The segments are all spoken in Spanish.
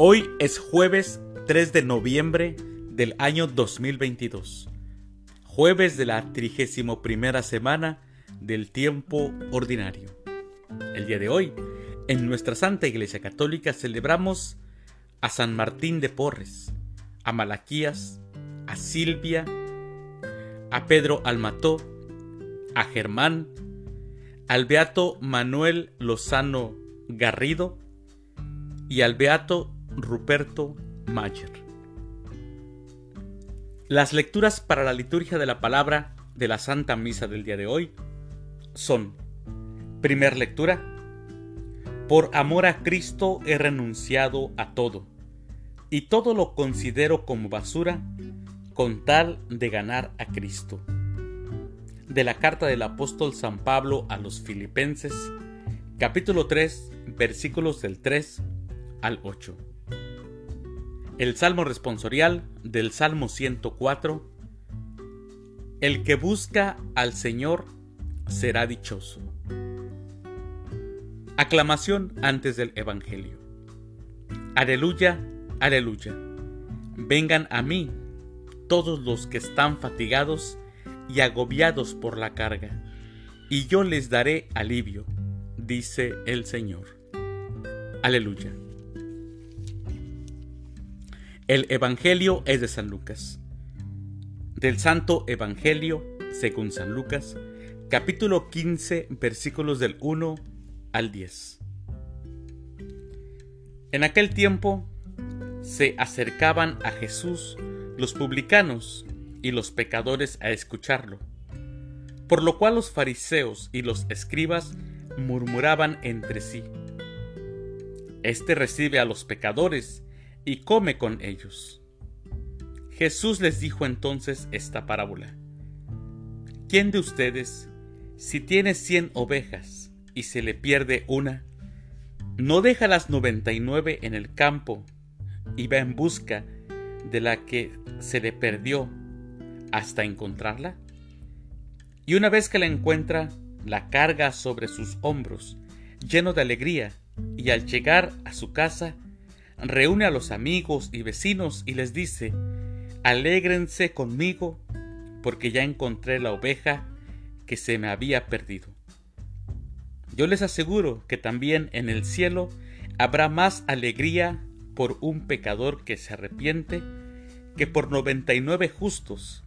Hoy es jueves 3 de noviembre del año 2022, jueves de la 31 primera semana del tiempo ordinario. El día de hoy, en nuestra Santa Iglesia Católica celebramos a San Martín de Porres, a Malaquías, a Silvia, a Pedro Almató, a Germán, al Beato Manuel Lozano Garrido y al Beato Ruperto Mayer. Las lecturas para la liturgia de la palabra de la Santa Misa del día de hoy son, primer lectura, por amor a Cristo he renunciado a todo, y todo lo considero como basura con tal de ganar a Cristo. De la carta del apóstol San Pablo a los Filipenses, capítulo 3, versículos del 3 al 8. El Salmo responsorial del Salmo 104. El que busca al Señor será dichoso. Aclamación antes del Evangelio. Aleluya, aleluya. Vengan a mí todos los que están fatigados y agobiados por la carga, y yo les daré alivio, dice el Señor. Aleluya. El Evangelio es de San Lucas. Del Santo Evangelio, según San Lucas, capítulo 15, versículos del 1 al 10. En aquel tiempo se acercaban a Jesús los publicanos y los pecadores a escucharlo, por lo cual los fariseos y los escribas murmuraban entre sí. Este recibe a los pecadores y come con ellos. Jesús les dijo entonces esta parábola. ¿Quién de ustedes, si tiene cien ovejas y se le pierde una, no deja las noventa y nueve en el campo y va en busca de la que se le perdió hasta encontrarla? Y una vez que la encuentra, la carga sobre sus hombros, lleno de alegría, y al llegar a su casa, reúne a los amigos y vecinos y les dice, alégrense conmigo, porque ya encontré la oveja que se me había perdido. Yo les aseguro que también en el cielo habrá más alegría por un pecador que se arrepiente que por noventa y nueve justos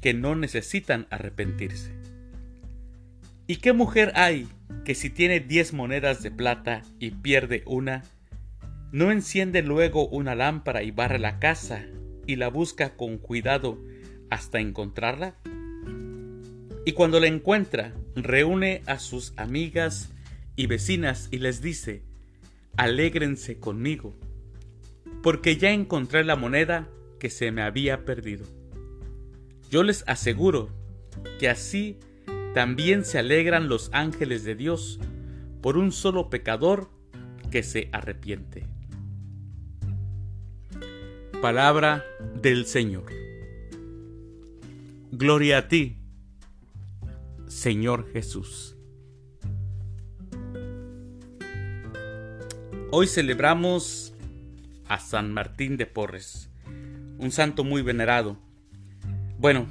que no necesitan arrepentirse. ¿Y qué mujer hay que si tiene diez monedas de plata y pierde una, no enciende luego una lámpara y barre la casa y la busca con cuidado hasta encontrarla? Y cuando la encuentra, reúne a sus amigas y vecinas y les dice, alégrense conmigo, porque ya encontré la moneda que se me había perdido. Yo les aseguro que así también se alegran los ángeles de Dios por un solo pecador que se arrepiente. Palabra del Señor. Gloria a ti, Señor Jesús. Hoy celebramos a San Martín de Porres, un santo muy venerado. Bueno,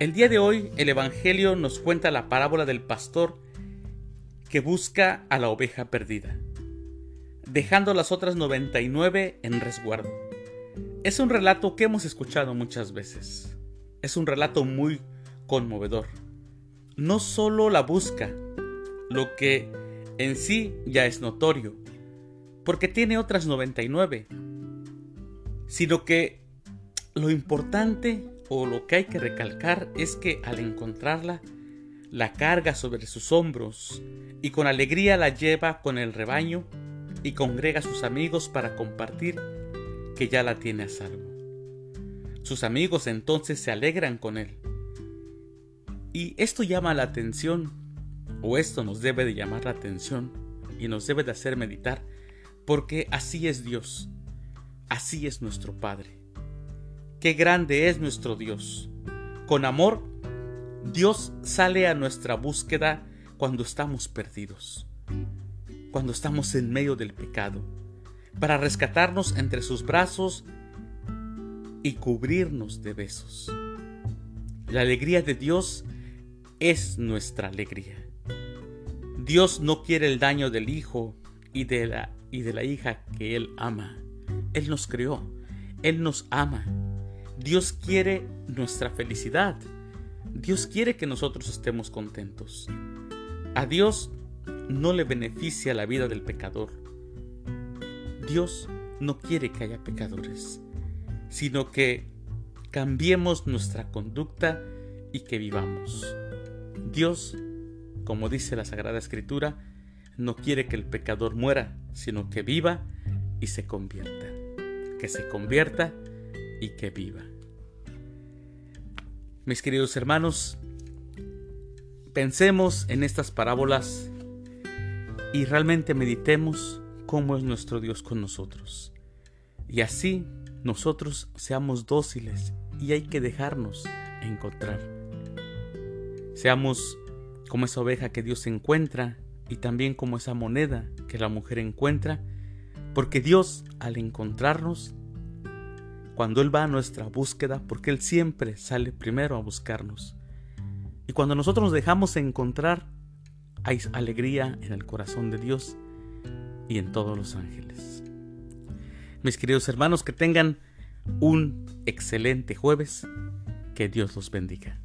el día de hoy el Evangelio nos cuenta la parábola del pastor que busca a la oveja perdida, dejando las otras 99 en resguardo. Es un relato que hemos escuchado muchas veces. Es un relato muy conmovedor no solo la busca, lo que en sí ya es notorio, porque tiene otras 99, sino que lo importante o lo que hay que recalcar es que al encontrarla, la carga sobre sus hombros y con alegría la lleva con el rebaño y congrega a sus amigos para compartir que ya la tiene a salvo. Sus amigos entonces se alegran con él y esto llama la atención, o esto nos debe de llamar la atención y nos debe de hacer meditar, porque así es Dios, así es nuestro Padre. Qué grande es nuestro Dios. Con amor, Dios sale a nuestra búsqueda cuando estamos perdidos, cuando estamos en medio del pecado, para rescatarnos entre sus brazos y cubrirnos de besos. La alegría de Dios es nuestra alegría. Dios no quiere el daño del hijo y de la, y de la hija que Él ama. Él nos creó, Él nos ama. Dios quiere nuestra felicidad. Dios quiere que nosotros estemos contentos. A Dios no le beneficia la vida del pecador. Dios no quiere que haya pecadores, sino que cambiemos nuestra conducta y que vivamos. Dios, como dice la Sagrada Escritura, no quiere que el pecador muera, sino que viva y se convierta. Que se convierta y que viva. Mis queridos hermanos, pensemos en estas parábolas y realmente meditemos cómo es nuestro Dios con nosotros. Y así nosotros seamos dóciles y hay que dejarnos encontrar. Seamos como esa oveja que Dios encuentra y también como esa moneda que la mujer encuentra, porque Dios al encontrarnos, cuando Él va a nuestra búsqueda, porque Él siempre sale primero a buscarnos, y cuando nosotros nos dejamos encontrar, hay alegría en el corazón de Dios y en todos los ángeles. Mis queridos hermanos, que tengan un excelente jueves, que Dios los bendiga.